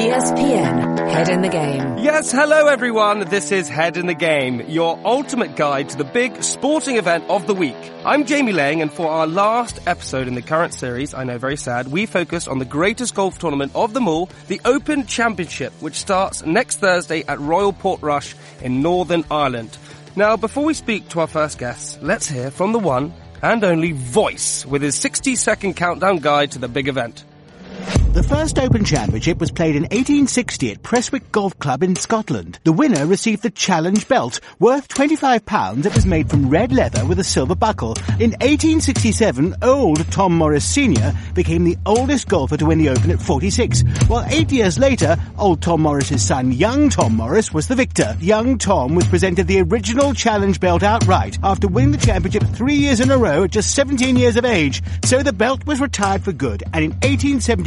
ESPN Head in the Game. Yes, hello everyone. This is Head in the Game, your ultimate guide to the big sporting event of the week. I'm Jamie Lang and for our last episode in the current series, I know very sad, we focused on the greatest golf tournament of them all, the Open Championship, which starts next Thursday at Royal Portrush in Northern Ireland. Now, before we speak to our first guests, let's hear from the one and only Voice with his 60 second countdown guide to the big event. The first Open Championship was played in 1860 at Prestwick Golf Club in Scotland. The winner received the Challenge Belt, worth £25 that was made from red leather with a silver buckle. In 1867, old Tom Morris Sr. became the oldest golfer to win the Open at 46, while eight years later, old Tom Morris's son, young Tom Morris, was the victor. Young Tom was presented the original Challenge Belt outright after winning the championship three years in a row at just 17 years of age. So the belt was retired for good, and in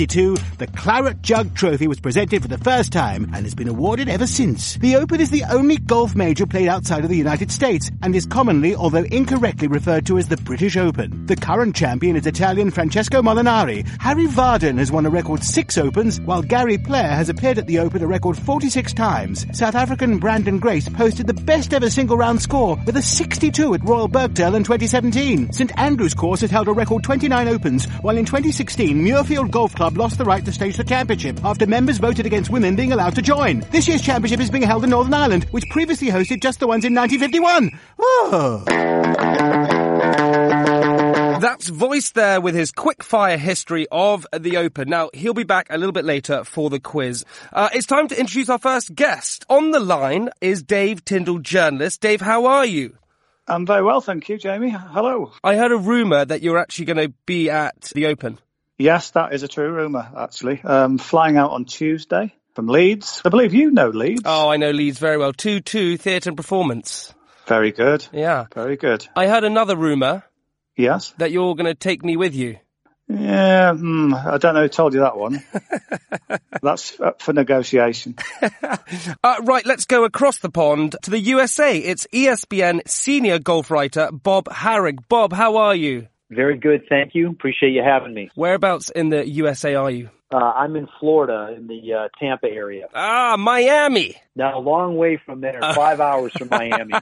1872, the Claret Jug Trophy was presented for the first time and has been awarded ever since. The Open is the only golf major played outside of the United States and is commonly, although incorrectly, referred to as the British Open. The current champion is Italian Francesco Molinari. Harry Vardon has won a record six Opens, while Gary Player has appeared at the Open a record 46 times. South African Branden Grace posted the best ever single round score with a 62 at Royal Birkdale in 2017. St Andrews Course has held a record 29 Opens, while in 2016 Muirfield Golf Club lost the right to stage the championship after members voted against women being allowed to join. This year's championship is being held in Northern Ireland, which previously hosted just the ones in 1951. Oh. That's Voice there with his quick fire history of the Open. Now, he'll be back a little bit later for the quiz. Uh, it's time to introduce our first guest. On the line is Dave Tindall, journalist. Dave, how are you? I'm very well, thank you, Jamie. Hello. I heard a rumour that you're actually going to be at the Open. Yes, that is a true rumour, actually. Um, flying out on Tuesday from Leeds. I believe you know Leeds. Oh, I know Leeds very well. 2-2 Theatre and Performance. Very good. Yeah. Very good. I heard another rumour. Yes? That you're going to take me with you. Yeah, hmm, I don't know who told you that one. That's for negotiation. uh, right, let's go across the pond to the USA. It's ESPN senior golf writer Bob Harig. Bob, how are you? Very good, thank you. Appreciate you having me. Whereabouts in the USA are you? Uh, I'm in Florida, in the uh, Tampa area. Ah, Miami. Now, a long way from there, five hours from Miami.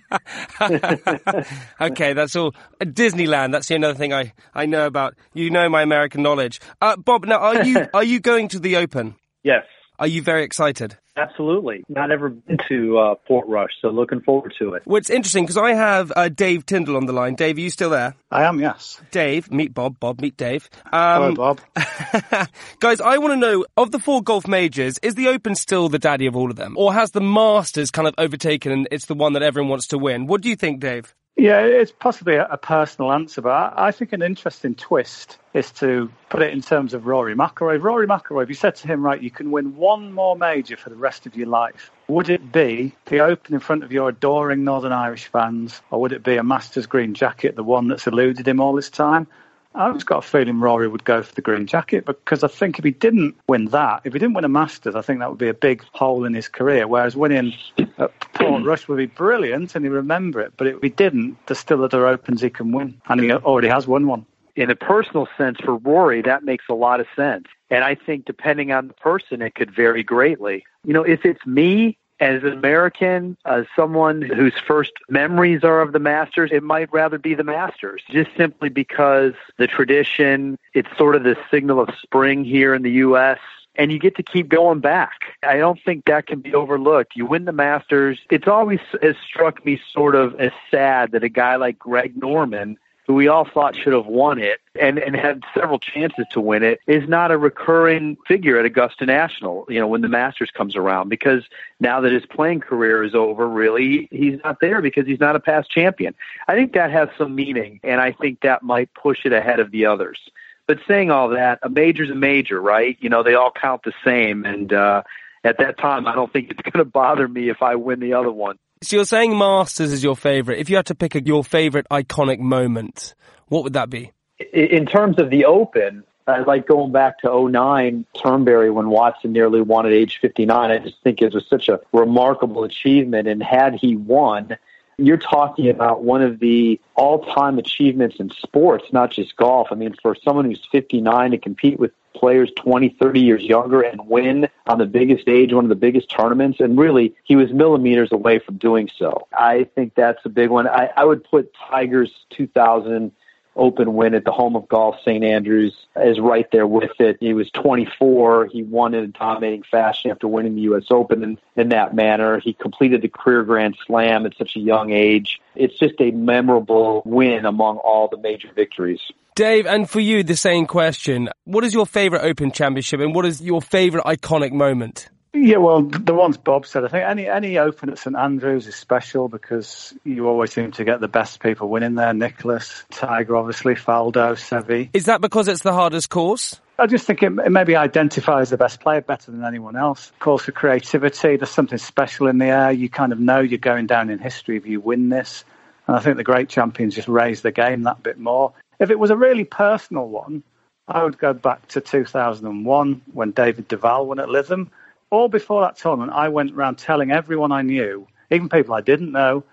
okay, that's all. Disneyland. That's the another thing I, I know about. You know my American knowledge. Uh, Bob, now are you are you going to the Open? Yes. Are you very excited? Absolutely. Not ever been to uh, Portrush, so looking forward to it. Well, it's interesting because I have uh, Dave Tindall on the line. Dave, are you still there? I am, yes. Dave, meet Bob. Bob, meet Dave. Um, Hello, Bob. guys, I want to know, of the four golf majors, is the Open still the daddy of all of them? Or has the Masters kind of overtaken and it's the one that everyone wants to win? What do you think, Dave? Yeah, it's possibly a, personal answer, but I think an interesting twist is to put it in terms of Rory McIlroy. Rory McIlroy, if you said to him, right, you can win one more major for the rest of your life, would it be the Open in front of your adoring Northern Irish fans, or would it be a Masters green jacket, the one that's eluded him all this time? I've just got a feeling Rory would go for the green jacket because I think if he didn't win that, if he didn't win a Masters, I think that would be a big hole in his career. Whereas winning at Portrush would be brilliant and he'd remember it. But if he didn't, there's still other Opens he can win, and he already has won one. In a personal sense, for Rory, that makes a lot of sense. And I think depending on the person, it could vary greatly. You know, if it's me, as an American, as someone whose first memories are of the Masters, it might rather be the Masters, just simply because the tradition, it's sort of the signal of spring here in the U.S. And you get to keep going back. I don't think that can be overlooked. You win the Masters. It's always has struck me sort of as sad that a guy like Greg Norman who we all thought should have won it and, and had several chances to win it, is not a recurring figure at Augusta National, you know, when the Masters comes around, because now that his playing career is over, really, he's not there because he's not a past champion. I think that has some meaning, and I think that might push it ahead of the others. But saying all that, a major's a major, right? You know, they all count the same, and uh, at that time, I don't think it's going to bother me if I win the other one. So you're saying Masters is your favourite. If you had to pick a, your favourite iconic moment, what would that be? In terms of the Open, I like going back to 09 Turnberry when Watson nearly won at age 59. I just think it was such a remarkable achievement. And had he won, you're talking about one of the all time achievements in sports, not just golf. I mean, for someone who's 59 to compete with players 20, 30 years younger and win on the biggest stage, one of the biggest tournaments. And really, he was millimeters away from doing so. I think that's a big one. I, I would put Tiger's 2000 Open win at the home of golf, St. Andrews, is right there with it. He was 24. He won in a dominating fashion after winning the U.S. Open in, in that manner. He completed the career Grand Slam at such a young age. It's just a memorable win among all the major victories. Dave, and for you, the same question. What is your favorite Open Championship and what is your favorite iconic moment? Yeah, well, the ones Bob said, I think any any Open at St Andrews is special because you always seem to get the best people winning there. Nicklaus, Tiger, obviously, Faldo, Seve. Is that because it's the hardest course? I just think it, it maybe identifies the best player better than anyone else. Calls for creativity. There's something special in the air. You kind of know you're going down in history if you win this. And I think the great champions just raise the game that bit more. If it was a really personal one, I would go back to 2001 when David Duval won at Lytham all before that tournament, I went around telling everyone I knew, even people I didn't know,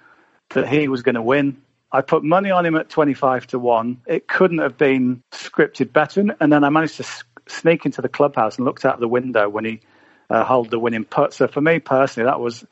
that he was going to win. I put money on him at 25 to 1. It couldn't have been scripted better. And then I managed to sneak into the clubhouse and looked out the window when he uh, held the winning putt. So for me personally, that was,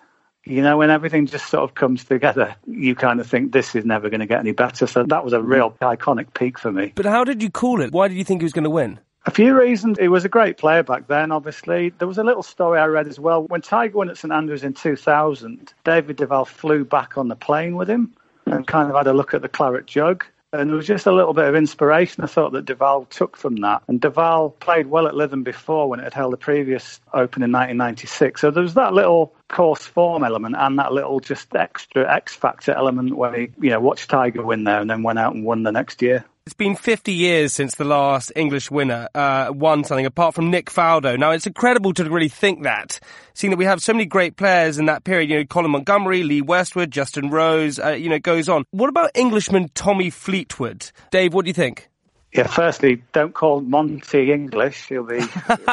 you know, when everything just sort of comes together, you kind of think this is never going to get any better. So that was a real iconic peak for me. But how did you call it? Why did you think he was going to win? A few reasons. He was a great player back then, obviously. There was a little story I read as well. When Tiger won at St Andrews in 2000, David Duval flew back on the plane with him and kind of had a look at the claret jug. And there was just a little bit of inspiration I thought that Duval took from that. And Duval played well at Lytham before when it had held the previous Open in 1996. So there was that little course form element and that little just extra X factor element when he, you know, watched Tiger win there and then went out and won the next year. It's been 50 years since the last English winner uh, won something, apart from Nick Faldo. Now, it's incredible to really think that, seeing that we have so many great players in that period. You know, Colin Montgomerie, Lee Westwood, Justin Rose. Uh, you know, goes on. What about Englishman Tommy Fleetwood? Dave, what do you think? Yeah, firstly, don't call Monty English. He'll be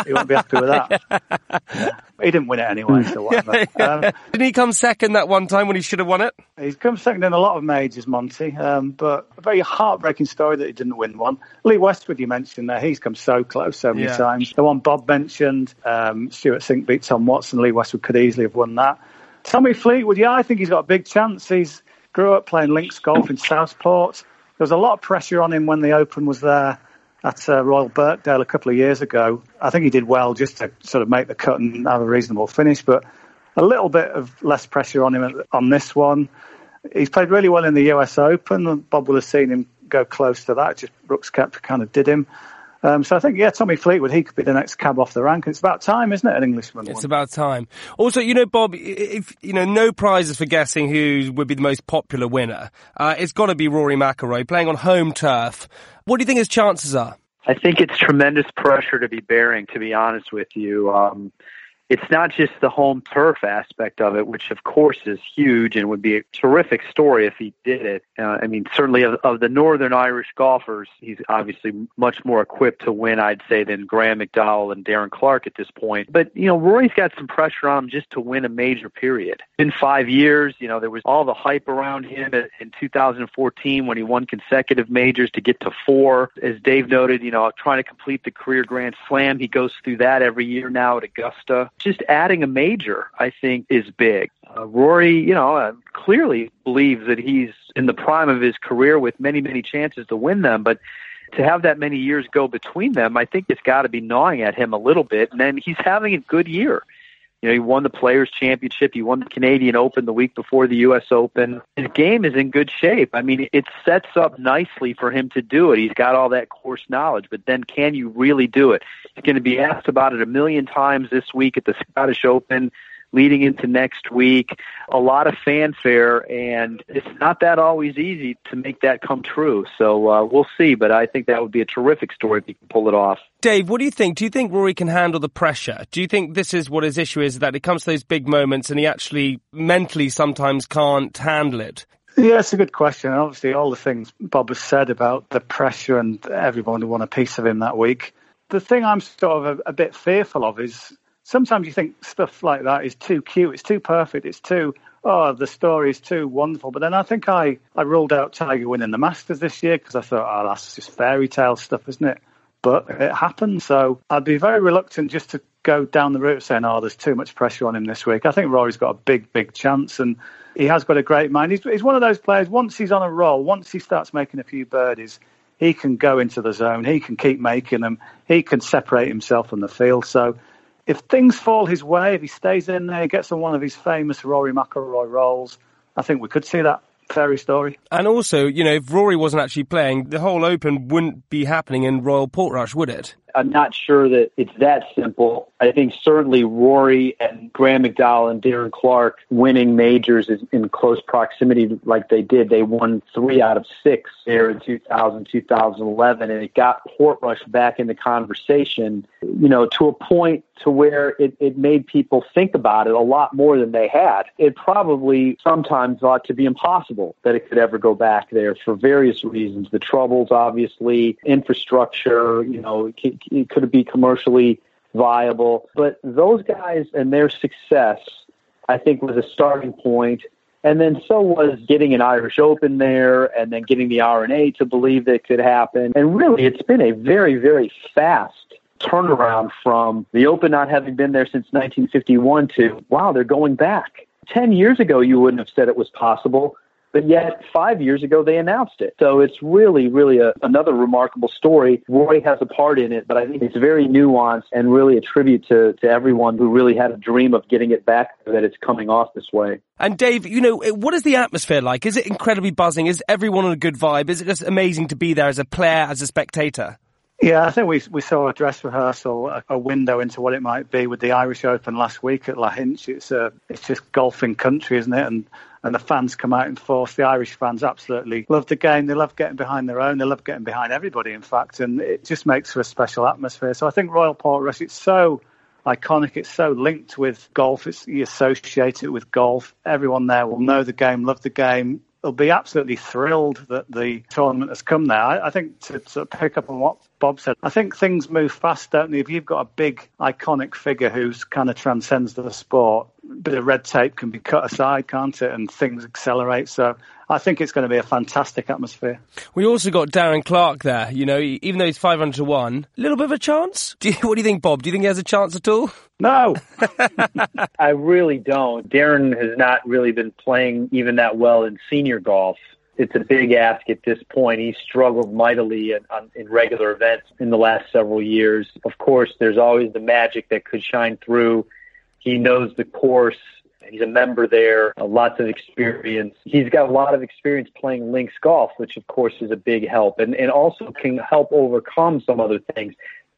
he won't be happy with that. Yeah. He didn't win it anyway, so whatever. Um, Didn't he come second that one time when he should have won it? He's come second in a lot of majors, Monty. Um, but a very heartbreaking story that he didn't win one. Lee Westwood, you mentioned there, he's come so close so many Yeah. times. The one Bob mentioned, um, Stewart Cink beat Tom Watson. Lee Westwood could easily have won that. Tommy Fleetwood, yeah, I think he's got a big chance. He's grew up playing links golf in Southport. There was a lot of pressure on him when the Open was there at uh, Royal Birkdale a couple of years ago. I think he did well just to sort of make the cut and have a reasonable finish, but a little bit of less pressure on him on this one. He's played really well in the US Open. Bob will have seen him go close to that. Just Brooks Koepka kind of did him. Um, so I think, yeah, Tommy Fleetwood, he could be the next cab off the rank. It's about time, isn't it, an Englishman? It's won? about time. Also, you know, Bob, if you know, no prizes for guessing who would be the most popular winner. Uh, it's got to be Rory McIlroy playing on home turf. What do you think his chances are? I think it's tremendous pressure to be bearing, to be honest with you. Um, it's not just the home turf aspect of it, which of course is huge and would be a terrific story if he did it. Uh, I mean, certainly of, of the Northern Irish golfers, he's obviously much more equipped to win, I'd say, than Graeme McDowell and Darren Clarke at this point. But, you know, Rory's got some pressure on him just to win a major period. In five years, you know, there was all the hype around him in in 2014 when he won consecutive majors to get to four. As Dave noted, you know, trying to complete the career Grand Slam. He goes through that every year now at Augusta. Just adding a major, I think, is big. Uh, Rory, you know, uh, clearly believes that he's in the prime of his career with many, many chances to win them, but to have that many years go between them, I think it's got to be gnawing at him a little bit. And then he's having a good year. You know, he won the Players Championship. He won the Canadian Open the week before the U.S. Open. His game is in good shape. I mean, it sets up nicely for him to do it. He's got all that course knowledge, but then can you really do it? He's going to be asked about it a million times this week at the Scottish Open, leading into next week. A lot of fanfare, and it's not that always easy to make that come true. So uh, we'll see, but I think that would be a terrific story if you can pull it off. Dave, what do you think? Do you think Rory can handle the pressure? Do you think this is what his issue is, that it comes to those big moments and he actually mentally sometimes can't handle it? Yeah, it's a good question. And obviously, all the things Bob has said about the pressure and everyone who want a piece of him that week. The thing I'm sort of a, a bit fearful of is sometimes you think stuff like that is too cute, it's too perfect, it's too, oh, the story is too wonderful. But then I think I, I ruled out Tiger winning the Masters this year because I thought, oh, that's just fairy tale stuff, isn't it? but it happened. So I'd be very reluctant just to go down the route of saying, oh, there's too much pressure on him this week. I think Rory's got a big, big chance and he has got a great mind. He's, he's one of those players, once he's on a roll, once he starts making a few birdies, he can go into the zone. He can keep making them. He can separate himself from the field. So if things fall his way, if he stays in there, gets on one of his famous Rory McIlroy rolls, I think we could see that fairy story. And also, you know, if Rory wasn't actually playing, the whole Open wouldn't be happening in Royal Portrush, would it? I'm not sure that it's that simple. I think certainly Rory and Graeme McDowell and Darren Clarke winning majors in close proximity like they did. They won three out of six there in 2000, 2011, and it got Portrush back in the conversation, you know, to a point to where it, it made people think about it a lot more than they had. It probably sometimes ought to be impossible that it could ever go back there for various reasons. The troubles, obviously, infrastructure, you know, could it be commercially viable? But those guys and their success, I think, was a starting point. And then so was getting an Irish Open there and then getting the R&A to believe that could happen. And really, it's been a very, very fast turnaround from the Open not having been there since 1951 to, wow, they're going back. 10 years ago, you wouldn't have said it was possible. But yet, five years ago, they announced it. So it's really, really a, another remarkable story. Roy has a part in it, but I think it's very nuanced and really a tribute to, to everyone who really had a dream of getting it back that it's coming off this way. And Dave, you know, what is the atmosphere like? Is it incredibly buzzing? Is everyone on a good vibe? Is it just amazing to be there as a player, as a spectator? Yeah, I think we we saw a dress rehearsal, a, a, window into what it might be with the Irish Open last week at Lahinch. It's a, it's just golfing country, isn't it? And and the fans come out in force. The Irish fans absolutely love the game. They love getting behind their own. They love getting behind everybody, in fact, and it just makes for a special atmosphere. So I think Royal Portrush, it's so iconic. It's so linked with golf. It's you associate it with golf. Everyone there will know the game, love the game. They'll be absolutely thrilled that the tournament has come there. I, I think to of pick up on what Bob said, I think things move fast, don't they? If you've got a big iconic figure who's kind of transcends the sport, a bit of red tape can be cut aside, can't it? And things accelerate. So I think it's going to be a fantastic atmosphere. We also got Darren Clarke there. You know, even though he's 500 to 1, a little bit of a chance. Do you, what do you think, Bob? Do you think he has a chance at all? No. I really don't. Darren has not really been playing even that well in senior golf. It's a big ask at this point. He's struggled mightily in, in regular events in the last several years. Of course, there's always the magic that could shine through. He knows the course He's a member there, uh, lots of experience. He's got a lot of experience playing links golf, which of course is a big help, and, and also can help overcome some other things.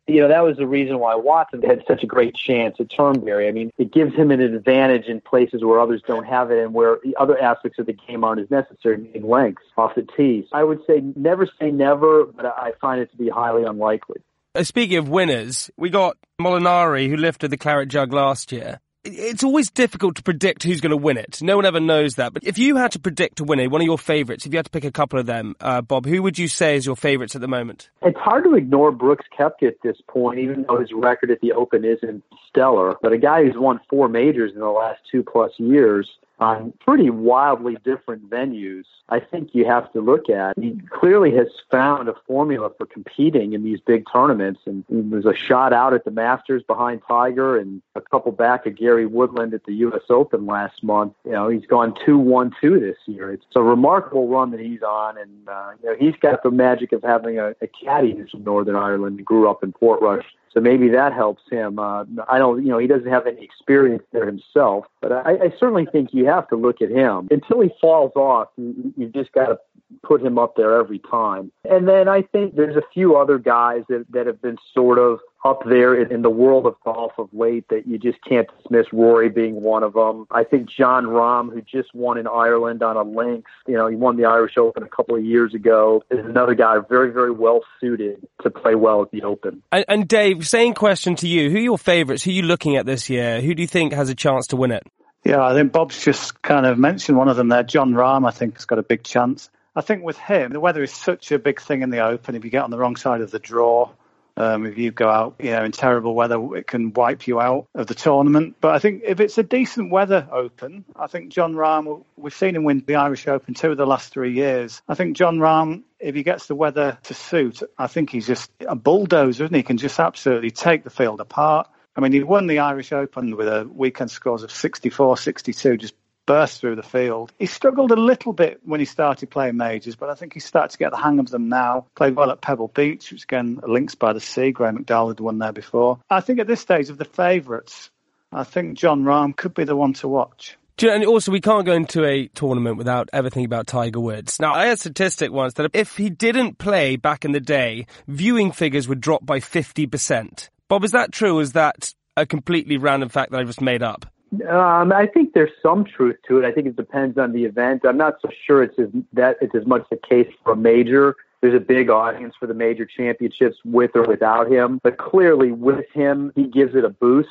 You know, that was the reason why Watson had such a great chance at Turnberry. I mean, it gives him an advantage in places where others don't have it and where the other aspects of the game aren't as necessary, in lengths off the tee. I would say never say never, but I find it to be highly unlikely. Uh, speaking of winners, we got Molinari, who lifted the Claret Jug last year it's always difficult to predict who's going to win it. No one ever knows that. But if you had to predict a winner, one of your favourites, if you had to pick a couple of them, uh, Bob, who would you say is your favourites at the moment? It's hard to ignore Brooks Koepka at this point, even though his record at the Open isn't stellar. But a guy who's won four majors in the last two plus years on pretty wildly different venues, I think you have to look at. He clearly has found a formula for competing in these big tournaments, and he was a shot out at the Masters behind Tiger, and a couple back of Gary Woodland at the U.S. Open last month. You know, he's gone two one two this year. It's a remarkable run that he's on, and uh, you know he's got the magic of having a, a caddy who's from Northern Ireland, grew up in Portrush so maybe that helps him. Uh, I don't, you know, he doesn't have any experience there himself, but I, I certainly think you have to look at him until he falls off. You, you've just got to put him up there every time. And then I think there's a few other guys that that have been sort of up there in, the world of golf of late that you just can't dismiss. Rory being one of them. I think Jon Rahm, who just won in Ireland on a links, you know, he won the Irish Open a couple of years ago, is another guy very, very well suited to play well at the Open. And, and Dave, same question to you. Who are your favourites? Who are you looking at this year? Who do you think has a chance to win it? Yeah, I think Bob's just kind of mentioned one of them there. Jon Rahm, I think, has got a big chance. I think with him, the weather is such a big thing in the Open. If you get on the wrong side of the draw, um, if you go out, you know, in terrible weather, it can wipe you out of the tournament. But I think if it's a decent weather Open, I think Jon Rahm. We've seen him win the Irish Open two of the last three years. I think Jon Rahm if he gets the weather to suit, I think he's just a bulldozer, isn't he? He can just absolutely take the field apart. I mean, he won the Irish Open with a weekend scores of 64, 62, just burst through the field. He struggled a little bit when he started playing majors, but I think he's started to get the hang of them now. Played well at Pebble Beach, which again, links by the sea. Graeme McDowell had won there before. I think at this stage of the favourites, I think Jon Rahm could be the one to watch. And also, we can't go into a tournament without ever thinking about Tiger Woods. Now, I had a statistic once that if he didn't play back in the day, viewing figures would drop by 50%. Bob, is that true? Is that a completely random fact that I just made up? Um, I think there's some truth to it. I think it depends on the event. I'm not so sure it's as, that it's as much the case for a major. There's a big audience for the major championships with or without him, but clearly with him, he gives it a boost.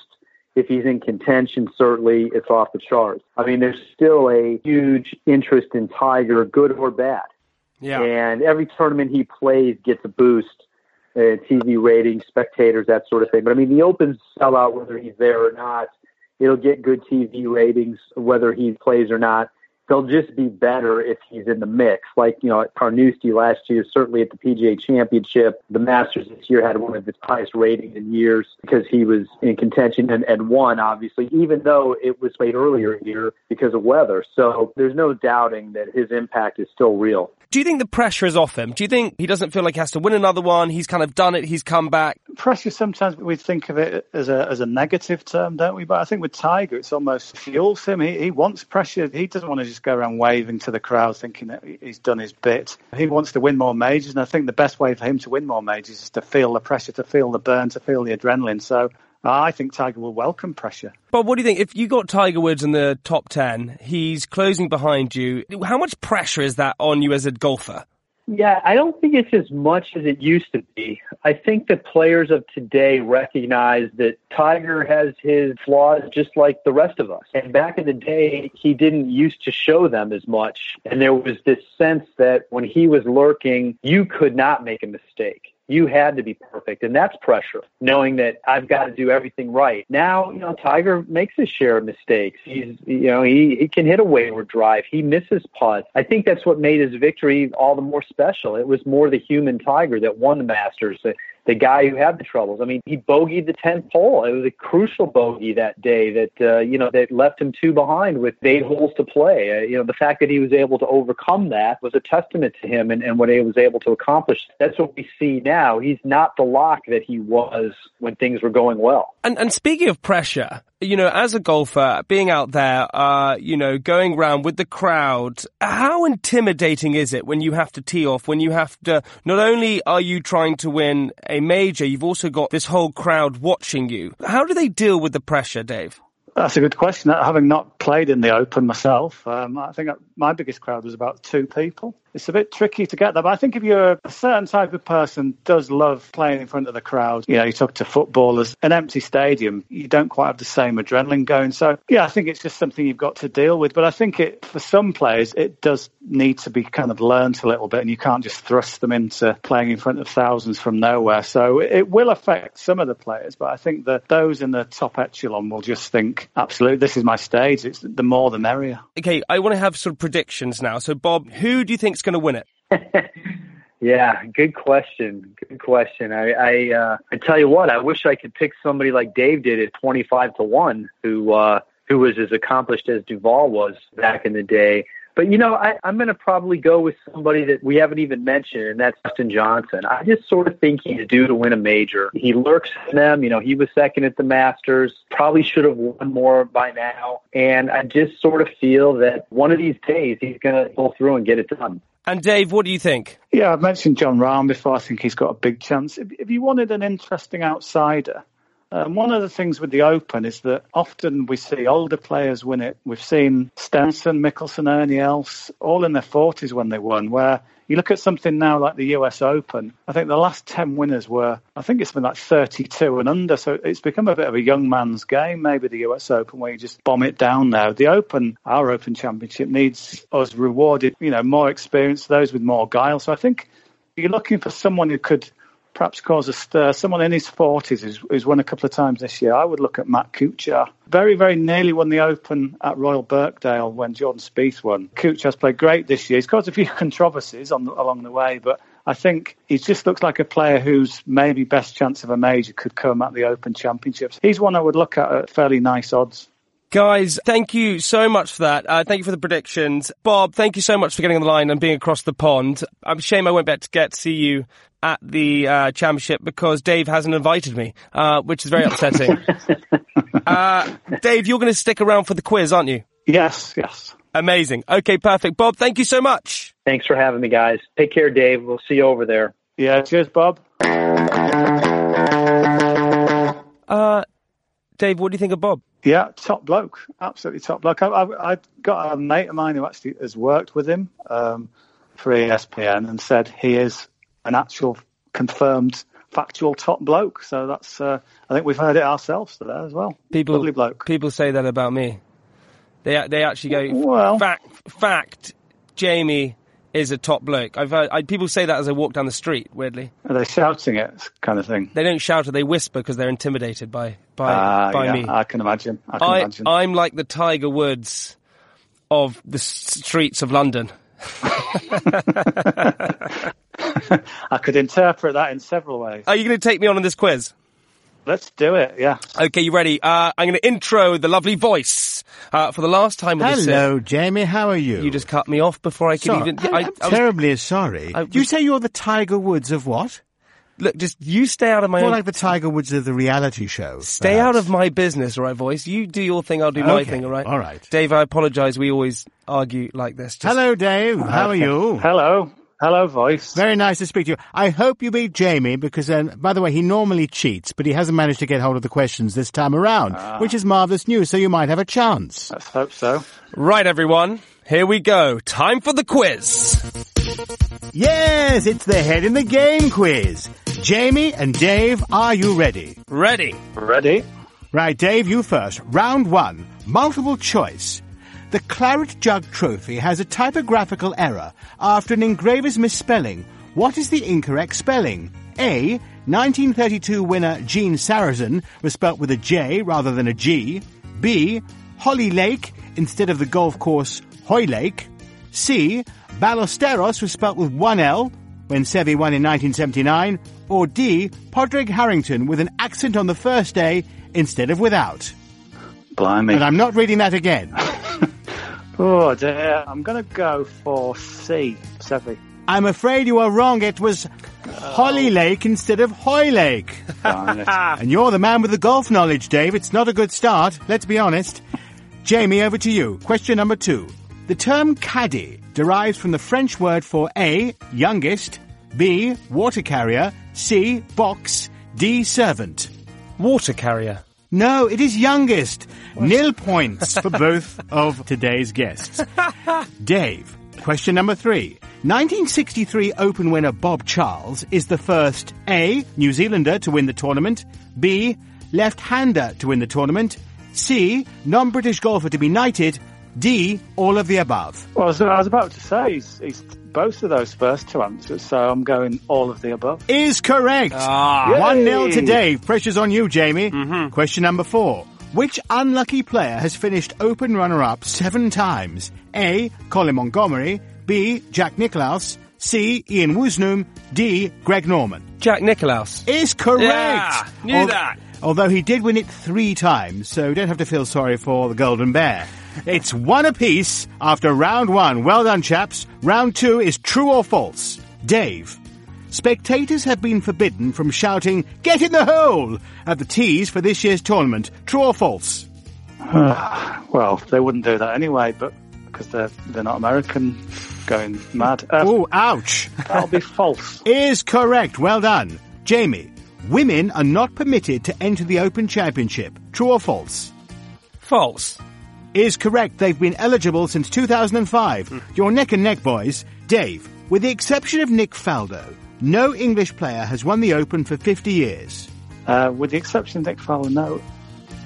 If he's in contention, certainly it's off the charts. I mean, there's still a huge interest in Tiger, good or bad. Yeah. And every tournament he plays gets a boost. Uh, TV ratings, spectators, that sort of thing. But I mean, the Opens sell out whether he's there or not it'll get good TV ratings whether he plays or not. They'll just be better if he's in the mix. Like, you know, at Carnoustie last year, certainly at the PGA Championship, the Masters this year had one of its highest ratings in years because he was in contention and, and won, obviously, even though it was played earlier here because of weather. So there's no doubting that his impact is still real. Do you think the pressure is off him? Do you think he doesn't feel like he has to win another one? He's kind of done it. He's come back. Pressure. Sometimes we think of it as a as a negative term, don't we? But I think with Tiger, it's almost fuels him. He he wants pressure. He doesn't want to just go around waving to the crowd, thinking that he's done his bit. He wants to win more majors, and I think the best way for him to win more majors is to feel the pressure, to feel the burn, to feel the adrenaline. So uh, I think Tiger will welcome pressure. Bob, what do you think? If you got Tiger Woods in the top 10, he's closing behind you. How much pressure is that on you as a golfer? Yeah, I don't think it's as much as it used to be. I think the players of today recognize that Tiger has his flaws just like the rest of us. And back in the day, he didn't used to show them as much. And there was this sense that when he was lurking, you could not make a mistake you had to be perfect. And that's pressure, knowing that I've got to do everything right. Now, you know, Tiger makes his share of mistakes. He's, you know, he, he can hit a wayward drive. He misses putts. I think that's what made his victory all the more special. It was more the human Tiger that won the Masters the guy who had the troubles. I mean, he bogeyed the 10th hole. It was a crucial bogey that day that, uh, you know, that left him two behind with eight holes to play. Uh, you know, the fact that he was able to overcome that was a testament to him and, and what he was able to accomplish. That's what we see now. He's not the lock that he was when things were going well. And, and speaking of pressure, you know, as a golfer, being out there, uh, you know, going around with the crowd, how intimidating is it when you have to tee off, when you have to, not only are you trying to win a major, you've also got this whole crowd watching you. How do they deal with the pressure, Dave? That's a good question. Having not played in the Open myself, um, I think my biggest crowd was about two people it's a bit tricky to get there. But I think if you're a certain type of person does love playing in front of the crowd, you know, you talk to footballers, an empty stadium, you don't quite have the same adrenaline going. So yeah, I think it's just something you've got to deal with. But I think it for some players it does need to be kind of learnt a little bit, and you can't just thrust them into playing in front of thousands from nowhere. So it will affect some of the players, but I think that those in the top echelon will just think, absolutely, this is my stage. It's the more the merrier. Okay, I want to have sort of predictions now. So Bob, who do you think is going to win it? yeah, good question. Good question. I I, uh, I tell you what, I wish I could pick somebody like Dave did at twenty five to one, who uh, who was as accomplished as Duval was back in the day. But you know, I, I'm going to probably go with somebody that we haven't even mentioned, and that's Dustin Johnson. I just sort of think he's due to win a major. He lurks in them. You know, he was second at the Masters. Probably should have won more by now. And I just sort of feel that one of these days he's going to pull through and get it done. And Dave, what do you think? Yeah, I've mentioned Jon Rahm before. I think he's got a big chance. If, if you wanted an interesting outsider, um, one of the things with the Open is that often we see older players win it. We've seen Stenson, Mickelson, Ernie Els, all in their 40s when they won, where you look at something now like the US Open, I think the last 10 winners were, I think it's been like 32 and under. So it's become a bit of a young man's game, maybe the US Open, where you just bomb it down now. The Open, our Open Championship, needs us rewarded, you know, more experience, those with more guile. So I think you're looking for someone who could perhaps cause a stir. Someone in his 40s who's, who's won a couple of times this year. I would look at Matt Kuchar. Very, very nearly won the Open at Royal Birkdale when Jordan Spieth won. Kuchar's played great this year. He's caused a few controversies on along the way, but I think he just looks like a player whose maybe best chance of a major could come at the Open Championships. He's one I would look at at fairly nice odds. Guys, thank you so much for that. Uh, thank you for the predictions. Bob, thank you so much for getting on the line and being across the pond. I'm shame I won't be able to get to see you at the uh, championship because Dave hasn't invited me, uh, which is very upsetting. uh, Dave, you're going to stick around for the quiz, aren't you? Yes, yes. Amazing. Okay, perfect. Bob, thank you so much. Thanks for having me, guys. Take care, Dave. We'll see you over there. Yeah, cheers, Bob. Uh, Dave, what do you think of Bob? Yeah, top bloke, absolutely top bloke. I, I, I got a mate of mine who actually has worked with him um, for ESPN and said he is an actual confirmed factual top bloke. So that's uh, I think we've heard it ourselves today as well. People, Lovely bloke. People say that about me. They they actually go Well- fact fact. Jamie is a top bloke. I've heard I, people say that as I walk down the street. Weirdly, Are they shouting it kind of thing? they don't shout it; they whisper because they're intimidated by by Ah, by yeah, me. I can imagine. I can I imagine. I'm like the Tiger Woods of the streets of London. I could interpret that in several ways. Are you going to take me on in this quiz? Let's do it. Yeah. Okay, you ready? Uh, I'm going to intro the lovely voice uh, for the last time. on this, uh, Hello, Jamie. How are you? You just cut me off before I could So- even. I'm, I, I'm I was- terribly sorry. I you was- say you're the Tiger Woods of what? look, just you stay out of my More own. like the Tiger Woods of the reality show. Stay out of my business, all right, voice. You do your thing, I'll do my Okay, thing, all right? all right. Dave, I apologise. We always argue like this. Just- Hello, Dave. How are you? Hello. Hello, voice. Very nice to speak to you. I hope you beat Jamie because, um, by the way, he normally cheats, but he hasn't managed to get hold of the questions this time around, Ah. which is marvellous news, so you might have a chance. Let's hope so. Right, everyone. Here we go. Time for the quiz. Yes, it's the Head in the Game quiz. Jamie and Dave, are you ready? Ready. Ready? Right, Dave, you first. Round one, multiple choice. The Claret Jug Trophy has a typographical error after an engraver's misspelling. What is the incorrect spelling? A. 1932 winner Gene Sarazen was spelt with a J rather than a G. B. Holly Lake instead of the golf course Hoylake. C. Ballesteros was spelt with one L when Seve won in 1979. Or D. Padraig Harrington with an accent on the first day instead of without. Blimey. And I'm not reading that again. Oh dear. I'm going to go for C. Seve. I'm afraid you are wrong. It was Holly oh. Lake instead of Hoylake. And you're the man with the golf knowledge, Dave. It's not a good start, let's be honest. Jamie, over to you. Question number two. The term caddy derives from the French word for A, youngest, B, water carrier, C, box, D, servant. Water carrier. No, it is youngest. Nil points for both of today's guests. Dave, question number three. 1963 Open winner Bob Charles is the first A. New Zealander to win the tournament, B. Left-hander to win the tournament, C. Non-British golfer to be knighted, D. All of the above. Well, so I was about to say he's, he's both of those first two answers, so I'm going all of the above. Is correct. Ah. One Yay. 0 to Dave. Pressure's on you, Jamie. Question number four. Which unlucky player has finished Open runner-up seven times? A. Colin Montgomerie. B. Jack Nicklaus. C. Ian Woosnam. D. Greg Norman. Jack Nicklaus. Is correct. Yeah, knew Al- that. Although he did win it three times, so don't have to feel sorry for the Golden Bear. It's one apiece after round one. Well done, chaps. Round two is true or false. Dave. Spectators have been forbidden from shouting, Get in the hole! at the tees for this year's tournament. True or false? Well, they wouldn't do that anyway, but because they're they're not American, going mad. Uh, Oh, ouch. that'll be false. is correct. Well done. Jamie. Women are not permitted to enter the Open Championship. True or false? False. Is correct. They've been eligible since 2005. You're neck and neck, boys. Dave, with the exception of Nick Faldo, no English player has won the Open for 50 years. Uh, with the exception of Nick Faldo, no,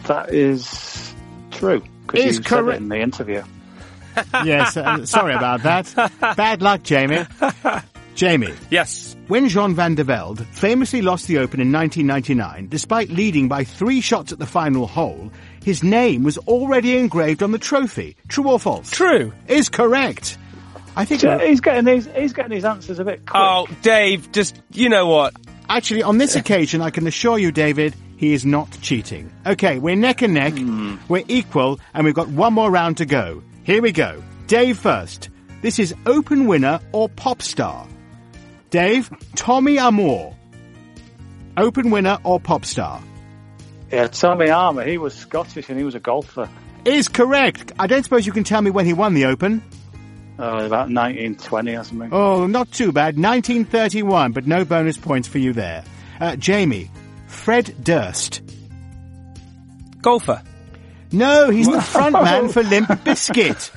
that is true. 'cause Is you said it correct. in the interview. yes, uh, sorry about that. Bad luck, Jamie. Jamie. Yes. When Jean van der Velde famously lost the Open in 1999, despite leading by three shots at the final hole, his name was already engraved on the trophy. True or false? True. Is correct. I think. He's getting these. He's getting his answers a bit quick. Oh, Dave, just, you know what? Actually, on this occasion, I can assure you, David, he is not cheating. Okay, we're neck and neck, hmm. we're equal, and we've got one more round to go. Here we go. Dave first. This is open winner or pop star. Dave, Tommy Armour. Open winner or pop star? Yeah, Tommy Armour. He was Scottish and he was a golfer. Is correct. I don't suppose you can tell me when he won the Open. Oh, about 1920 or something. Oh, not too bad. 1931, but no bonus points for you there. Uh, Jamie, Fred Durst. Golfer. No, he's the front man for Limp Bizkit.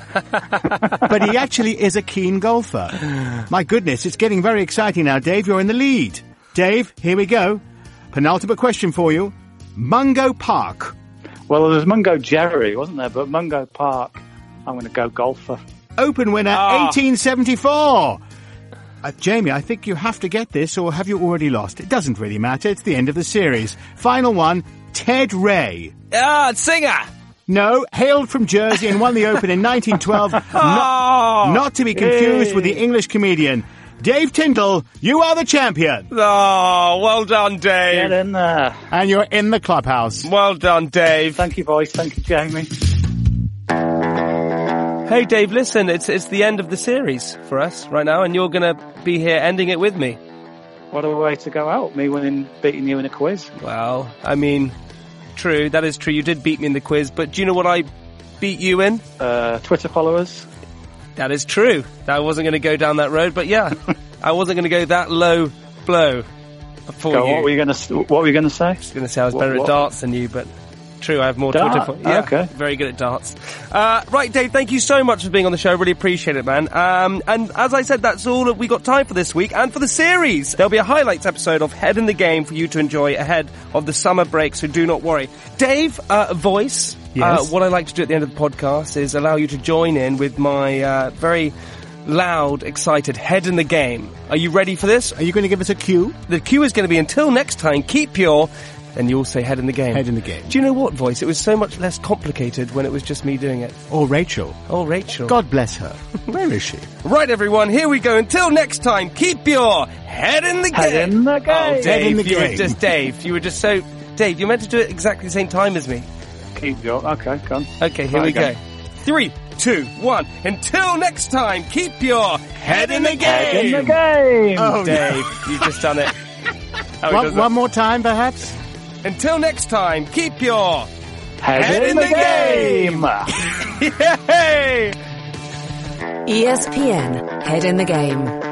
but he actually is a keen golfer. My goodness, it's getting very exciting now. Dave, you're in the lead. Dave, here we go. Penultimate question for you. Mungo Park. Well, there was Mungo Jerry, wasn't there? But Mungo Park, I'm going to go golfer. Open winner, Ah. 1874. Uh, Jamie, I think you have to get this, or have you already lost? It doesn't really matter. It's the end of the series. Final one, Ted Ray. Ah, singer. No, hailed from Jersey and won the Open in 1912. not, Oh, not to be confused Yay. with the English comedian. Dave Tindall, you are the champion. oh, well done, Dave. Get in there. And you're in the clubhouse. Well done, Dave. Thank you, boys. Thank you, Jamie. Hey, Dave, listen, it's it's the end of the series for us right now, and you're going to be here ending it with me. What a way to go out. Me winning, beating you in a quiz. Well, I mean, true, that is true. You did beat me in the quiz, but do you know what I beat you in? Uh, Twitter followers. That is true. I wasn't going to go down that road, but yeah, I wasn't going to go that low blow for Go, you. what were you going to? What were you going to say? I was going to say I was What- better what? at darts than you, but true, I have more Dart? Twitter. yeah, Okay. very good at darts. Uh, right, Dave, thank you so much for being on the show. Really appreciate it, man. Um, and as I said, that's all that we got time for this week and for the series. There'll be a highlights episode of Head in the Game for you to enjoy ahead of the summer break, so do not worry. Dave, uh, voice. Yes? Uh, what I like to do at the end of the podcast is allow you to join in with my uh, very loud, excited head in the game. Are you ready for this? Are you going to give us a cue? The cue is going to be until next time, keep your. and you'll say head in the game. Head in the game. Do you know what, voice? It was so much less complicated when it was just me doing it. Or Rachel? Oh, Rachel. God bless her. Where is she? Right, everyone, here we go. Until next time, keep your head in the game. Head in the Oh. Dave, Head in the you were just Dave. You were just so Dave. You meant to do it exactly the same time as me. Keep your. Okay, go on. Okay, here Right, we okay. go. Three, two, one. Until next time, keep your head in the game. Head in the game. Oh, Dave, you've just done it. How he One, does it. one more time, perhaps? Until next time, keep your Head, Head in, in the, the game. Yay! ESPN Head in the Game.